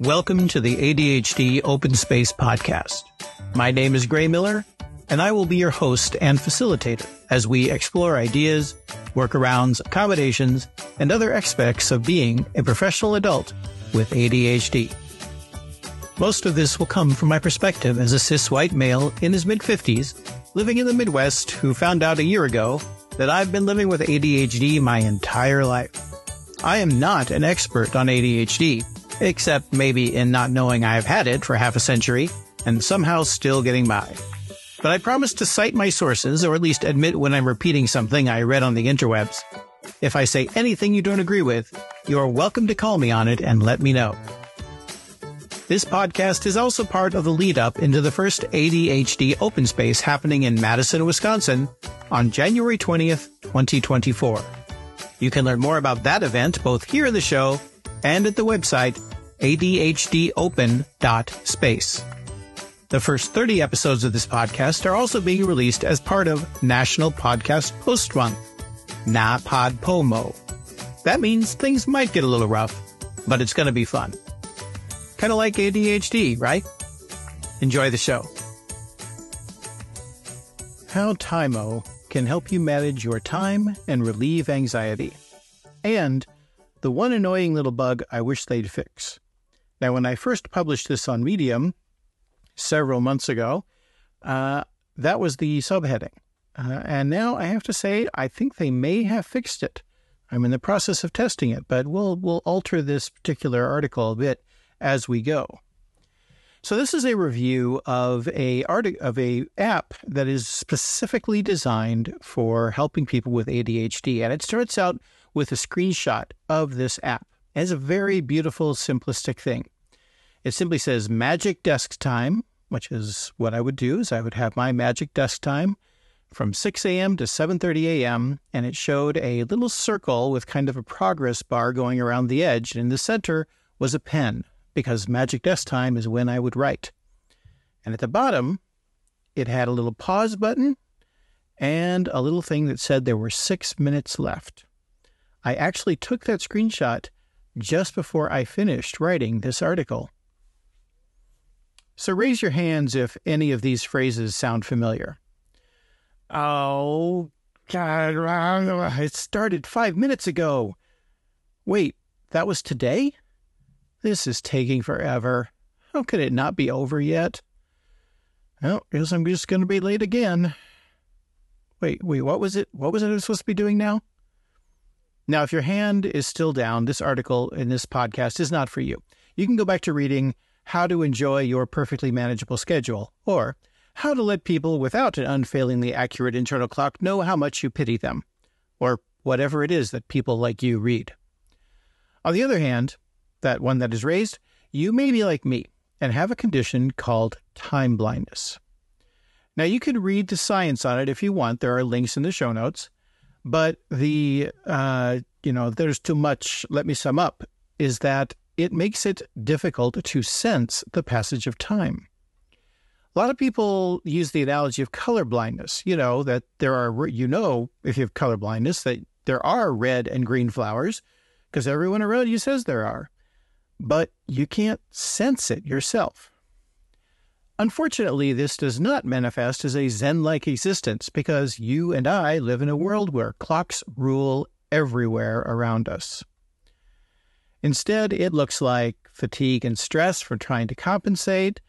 Welcome to the ADHD Open Space Podcast. My name is Gray Miller, and I will be your host and facilitator as we explore ideas, workarounds, accommodations, and other aspects of being a professional adult with ADHD. Most of this will come from my perspective as a cis white male in his mid 50s, living in the Midwest, who found out a year ago that I've been living with ADHD my entire life. I am not an expert on ADHD, except maybe in not knowing I've had it for half a century and somehow still getting by. But I promise to cite my sources, or at least admit when I'm repeating something I read on the interwebs. If I say anything you don't agree with, you're welcome to call me on it and let me know. This podcast is also part of the lead up into the first ADHD open space happening in Madison, Wisconsin on January 20th, 2024. You can learn more about that event both here in the show and at the website adhdopen.space. The first 30 episodes of this podcast are also being released as part of National Podcast Post Month, NaPodPoMo. That means things might get a little rough, but it's going to be fun. Kind of like ADHD, right? Enjoy the show. How Tiimo can help you manage your time and relieve anxiety. And the one annoying little bug I wish they'd fix. Now, when I first published this on Medium several months ago, uh, that was the subheading. Uh, and now I have to say, I think they may have fixed it. I'm in the process of testing it, but we'll we'll alter this particular article a bit as we go. So this is a review of a of a app that is specifically designed for helping people with ADHD, and it starts out with a screenshot of this app. It's a very beautiful, simplistic thing. It simply says magic desk time, which is what I would do is I would have my magic desk time from 6 a.m. to 7:30 a.m. and it showed a little circle with kind of a progress bar going around the edge and in the center was a pen because magic desk time is when I would write. And at the bottom it had a little pause button and a little thing that said there were 6 minutes left. I actually took that screenshot just before I finished writing this article. So raise your hands if any of these phrases sound familiar. Oh, God, it started five minutes ago. Wait, that was today? This is taking forever. How could it not be over yet? Well, guess I'm just going to be late again. Wait, wait, what was it? What was it I was supposed to be doing now? Now, if your hand is still down, this article in this podcast is not for you. You can go back to reading How to Enjoy Your Perfectly Manageable Schedule or How to Let People Without an Unfailingly Accurate Internal Clock Know How Much You Pity Them, or whatever it is that people like you read. On the other hand, that one that is raised, you may be like me and have a condition called time blindness. Now, you can read the science on it if you want. There are links in the show notes. But the, uh, you know, there's too much. Let me sum up is that it makes it difficult to sense the passage of time. A lot of people use the analogy of color blindness. You know, that there are, you know, if you have color blindness, that there are red and green flowers because everyone around you says there are, but you can't sense it yourself. Unfortunately, this does not manifest as a Zen like existence because you and I live in a world where clocks rule everywhere around us. Instead, it looks like fatigue and stress from trying to compensate,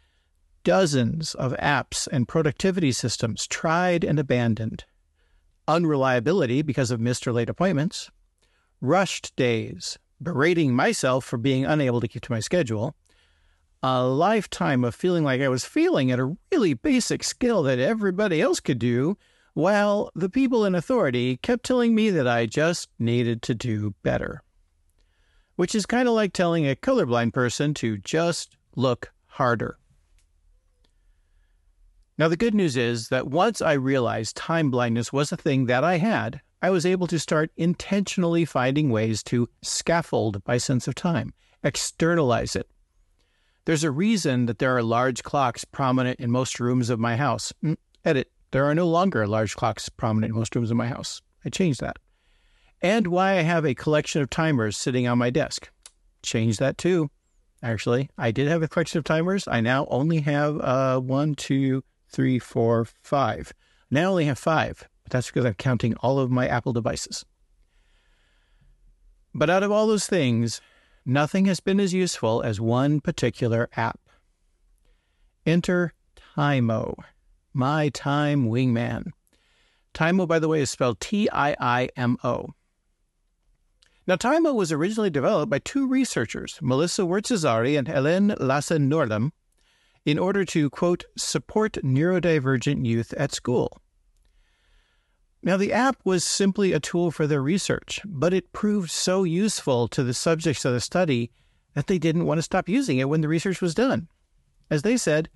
dozens of apps and productivity systems tried and abandoned, unreliability because of missed or late appointments, rushed days, berating myself for being unable to keep to my schedule a lifetime of feeling like I was failing at a really basic skill that everybody else could do, while the people in authority kept telling me that I just needed to do better. Which is kind of like telling a colorblind person to just look harder. Now, the good news is that once I realized time blindness was a thing that I had, I was able to start intentionally finding ways to scaffold my sense of time, externalize it, there's a reason that there are large clocks prominent in most rooms of my house. Mm, edit. There are no longer large clocks prominent in most rooms of my house. I changed that. and why I have a collection of timers sitting on my desk. Change that too. Actually, I did have a collection of timers. I now only have uh, one, two, three, four, five. Now I only have five, but that's because I'm counting all of my Apple devices. But out of all those things, nothing has been as useful as one particular app. Enter Tiimo, my time wingman. Tiimo, by the way, is spelled T I I M O. Now, Tiimo was originally developed by two researchers, Melissa Würtz Azari and Helen Lasson-Nordam, in order to, quote, support neurodivergent youth at school. Now, the app was simply a tool for their research, but it proved so useful to the subjects of the study that they didn't want to stop using it when the research was done. As they said,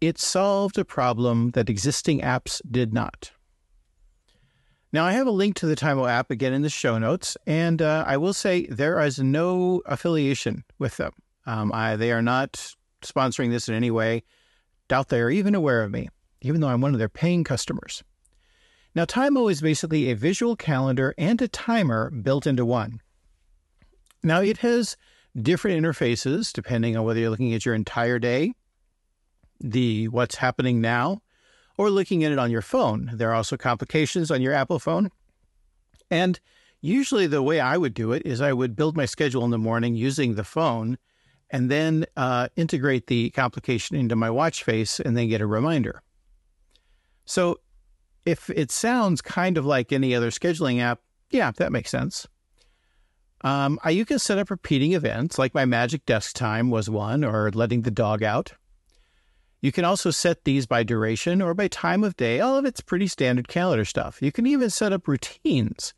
it solved a problem that existing apps did not. Now, I have a link to the Tiimo app again in the show notes, and uh, I will say there is no affiliation with them. Um, I, they are not sponsoring this in any way. Doubt they are even aware of me, even though I'm one of their paying customers. Now, Tiimo is basically a visual calendar and a timer built into one. Now, it has different interfaces depending on whether you're looking at your entire day, the what's happening now, or looking at it on your phone. There are also complications on your Apple phone. And usually, the way I would do it is I would build my schedule in the morning using the phone and then uh, integrate the complication into my watch face and then get a reminder. So, if it sounds kind of like any other scheduling app, yeah, that makes sense. Um, can set up repeating events, like my magic desk time was one, or letting the dog out. You can also set these by duration or by time of day. All of it's pretty standard calendar stuff. You can even set up routines.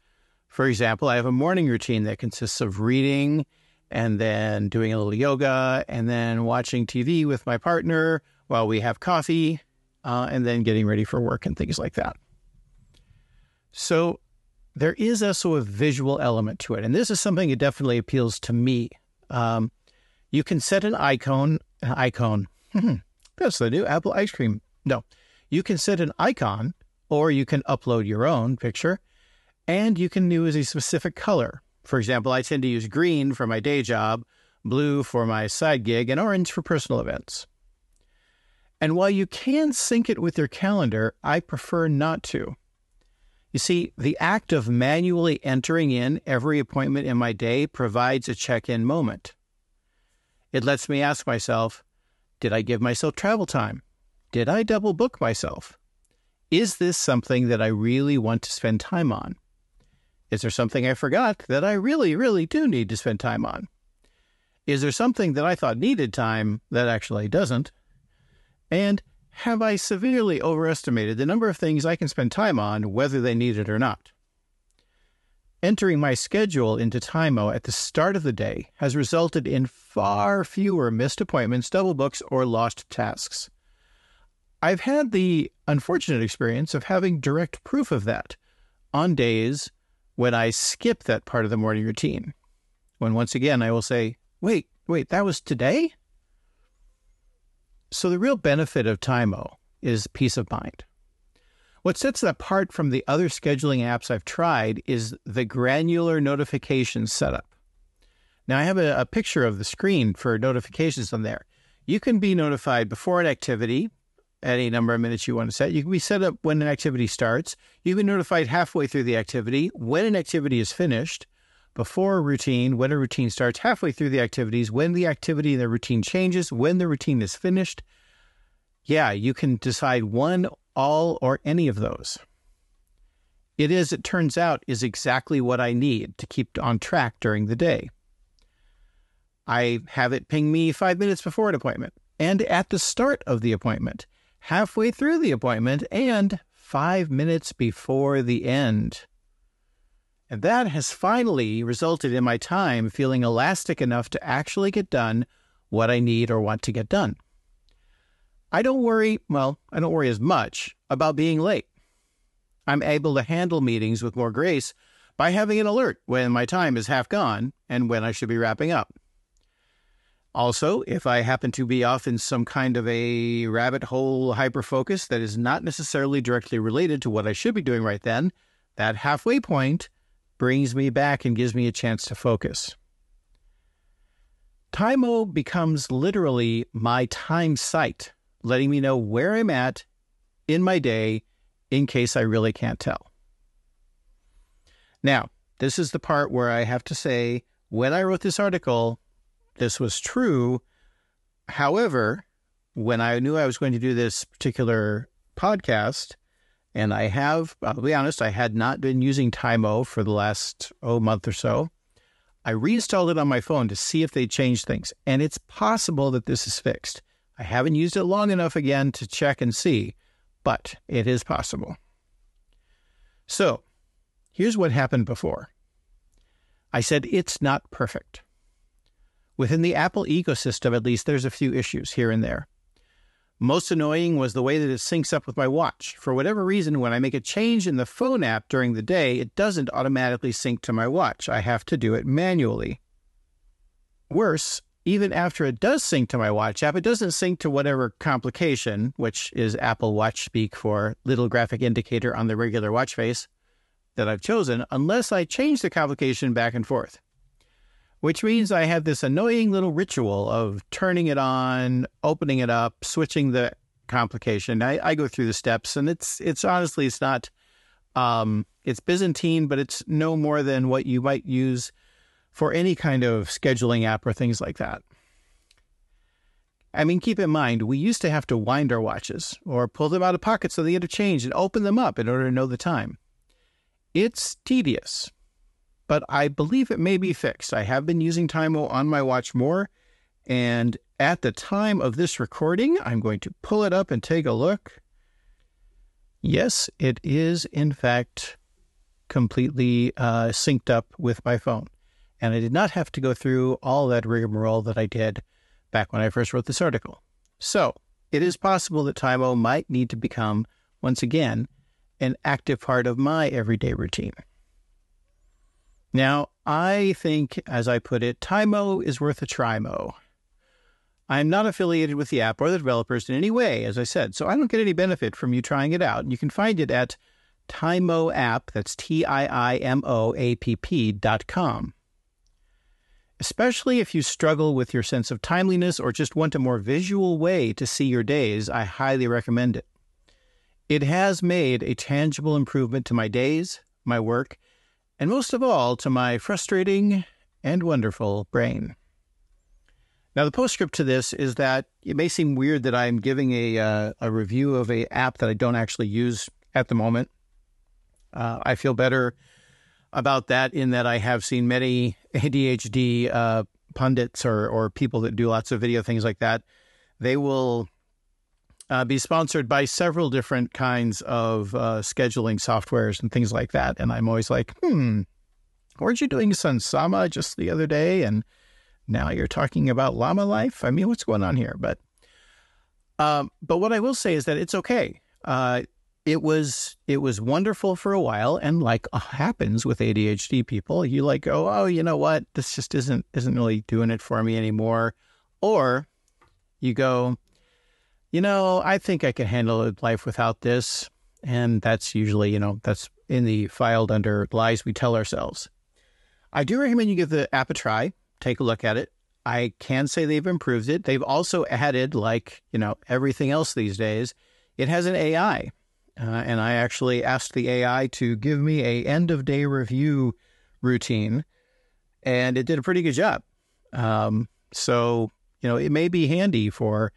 For example, I have a morning routine that consists of reading and then doing a little yoga and then watching TV with my partner while we have coffee uh, and then getting ready for work and things like that. So there is also a visual element to it. And this is something that definitely appeals to me. Um, you can set an icon, icon. That's the new Apple ice cream. No, you can set an icon or you can upload your own picture and you can use a specific color. For example, I tend to use green for my day job, blue for my side gig, and orange for personal events. And while you can sync it with your calendar, I prefer not to. You see, the act of manually entering in every appointment in my day provides a check in moment. It lets me ask myself, did I give myself travel time? Did I double book myself? Is this something that I really want to spend time on? Is there something I forgot that I really, really do need to spend time on? Is there something that I thought needed time that actually doesn't? And have I severely overestimated the number of things I can spend time on, whether they need it or not? Entering my schedule into Tiimo at the start of the day has resulted in far fewer missed appointments, double books, or lost tasks. I've had the unfortunate experience of having direct proof of that on days when I skip that part of the morning routine. When once again I will say, wait, wait, that was today? So the real benefit of Tiimo is peace of mind. What sets it apart from the other scheduling apps I've tried is the granular notification setup. Now, I have a, a, picture of the screen for notifications on there. You can be notified before an activity, any number of minutes you want to set. You can be set up when an activity starts. You can be notified halfway through the activity, when an activity is finished, before a routine, when a routine starts, halfway through the activities, when the activity and the routine changes, when the routine is finished. Yeah, you can decide one all or any of those. It is, it turns out, is exactly what I need to keep on track during the day. I have it ping me five minutes before an appointment, and at the start of the appointment, halfway through the appointment, and five minutes before the end. And that has finally resulted in my time feeling elastic enough to actually get done what I need or want to get done. I don't worry, well, I don't worry as much about being late. I'm able to handle meetings with more grace by having an alert when my time is half gone and when I should be wrapping up. Also, if I happen to be off in some kind of a rabbit hole hyperfocus that is not necessarily directly related to what I should be doing right then, that halfway point brings me back and gives me a chance to focus. Tiimo becomes literally my time sight, letting me know where I'm at in my day in case I really can't tell. Now, this is the part where I have to say when I wrote this article, this was true. However, when I knew I was going to do this particular podcast, and I have, I'll be honest, I had not been using Tiimo for the last oh month or so. I reinstalled it on my phone to see if they changed things, and it's possible that this is fixed. I haven't used it long enough again to check and see, but it is possible. So, here's what happened before. I said it's not perfect. Within the Apple ecosystem, at least, there's a few issues here and there. Most annoying was the way that it syncs up with my watch. For whatever reason, when I make a change in the phone app during the day, it doesn't automatically sync to my watch. I have to do it manually. Worse, even after it does sync to my watch app, it doesn't sync to whatever complication, which is Apple Watch speak for little graphic indicator on the regular watch face that I've chosen, unless I change the complication back and forth which means I have this annoying little ritual of turning it on, opening it up, switching the complication. I, I go through the steps, and it's it's honestly it's not um, it's Byzantine, but it's no more than what you might use for any kind of scheduling app or things like that. I mean, keep in mind, we used to have to wind our watches or pull them out of pockets so they had to change and open them up in order to know the time. It's tedious but I believe it may be fixed. I have been using Tiimo on my watch more, and at the time of this recording, I'm going to pull it up and take a look. Yes, it is in fact completely uh, synced up with my phone, and I did not have to go through all that rigmarole that I did back when I first wrote this article. So it is possible that Tiimo might need to become once again an active part of my everyday routine. Now, I think, as I put it, Tiimo is worth a try-mo. I'm not affiliated with the app or the developers in any way, as I said, so I don't get any benefit from you trying it out. You can find it at Tiimo app, that's T I I M O A P P dot com. Especially if you struggle with your sense of timeliness or just want a more visual way to see your days, I highly recommend it. It has made a tangible improvement to my days, my work, and most of all to my frustrating and wonderful brain. Now, the postscript to this is that it may seem weird that I'm giving a uh, a review of a app that I don't actually use at the moment. Uh, I feel better about that in that I have seen many ADHD uh, pundits or or people that do lots of video things like that. They will uh, be sponsored by several different kinds of uh, scheduling softwares and things like that. And I'm always like, hmm, weren't you doing Sunsama just the other day? And now you're talking about llama life? I mean, what's going on here? But um, but what I will say is that it's okay. Uh, it was it was wonderful for a while, and like uh, happens with ADHD people, you like go, oh, you know what, this just isn't isn't really doing it for me anymore, or you go, you know, I think I could handle life without this. And that's usually, you know, that's in the filed under lies we tell ourselves. I do recommend you give the app a try, take a look at it. I can say they've improved it. They've also added, like, you know, everything else these days, it has an AI. Uh, and I actually asked the AI to give me a end of day review routine, and it did a pretty good job. Um, so, you know, it may be handy for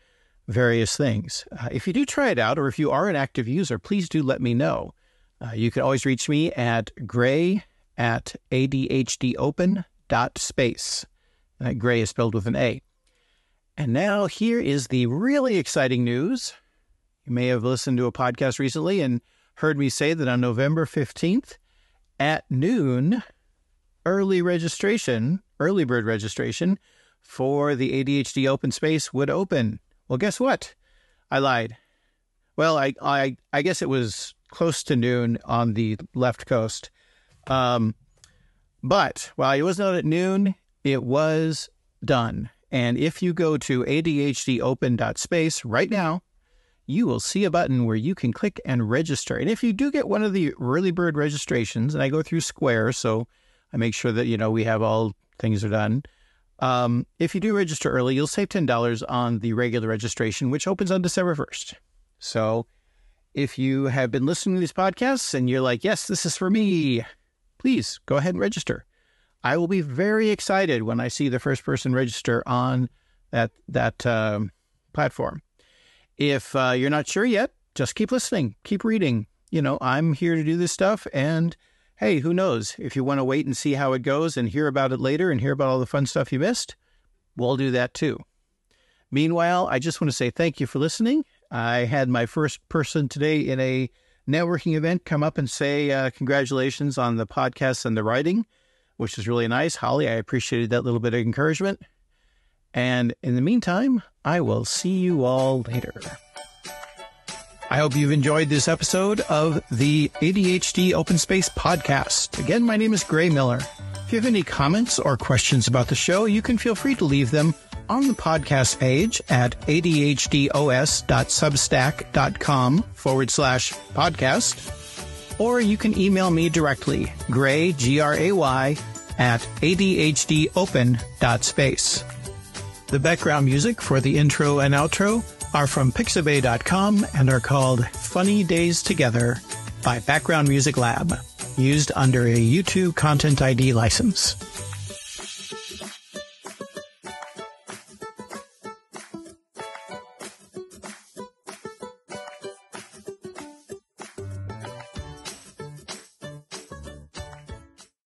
various things. Uh, if you do try it out, or if you are an active user, please do let me know. Uh, you can always reach me at gray at adhdopen.space. Uh, gray is spelled with an A. And now here is the really exciting news. You may have listened to a podcast recently and heard me say that on November 15th at noon, early registration, early bird registration for the ADHD Open Space would open. Well, guess what? I lied. Well, I, I, I guess it was close to noon on the left coast. Um, but while it was not at noon, it was done. And if you go to adhdopen.space right now, you will see a button where you can click and register. And if you do get one of the early bird registrations, and I go through Square, so I make sure that you know we have all things are done. Um, if you do register early, you'll save ten dollars on the regular registration, which opens on December first. So, if you have been listening to these podcasts and you're like, "Yes, this is for me," please go ahead and register. I will be very excited when I see the first person register on that that um, platform. If uh, you're not sure yet, just keep listening, keep reading. You know, I'm here to do this stuff, and hey, who knows? If you want to wait and see how it goes and hear about it later and hear about all the fun stuff you missed, we'll do that too. Meanwhile, I just want to say thank you for listening. I had my first person today in a networking event come up and say uh, congratulations on the podcast and the writing, which was really nice. Holly, I appreciated that little bit of encouragement. And in the meantime, I will see you all later. I hope you've enjoyed this episode of the ADHD Open Space podcast. Again, my name is Gray Miller. If you have any comments or questions about the show, you can feel free to leave them on the podcast page at adhdos.substack.com forward slash podcast. Or you can email me directly, gray, G-R-A-Y, at adhdopen.space. The background music for the intro and outro are from pixabay.com and are called Funny Days Together by Background Music Lab, used under a YouTube Content ID license.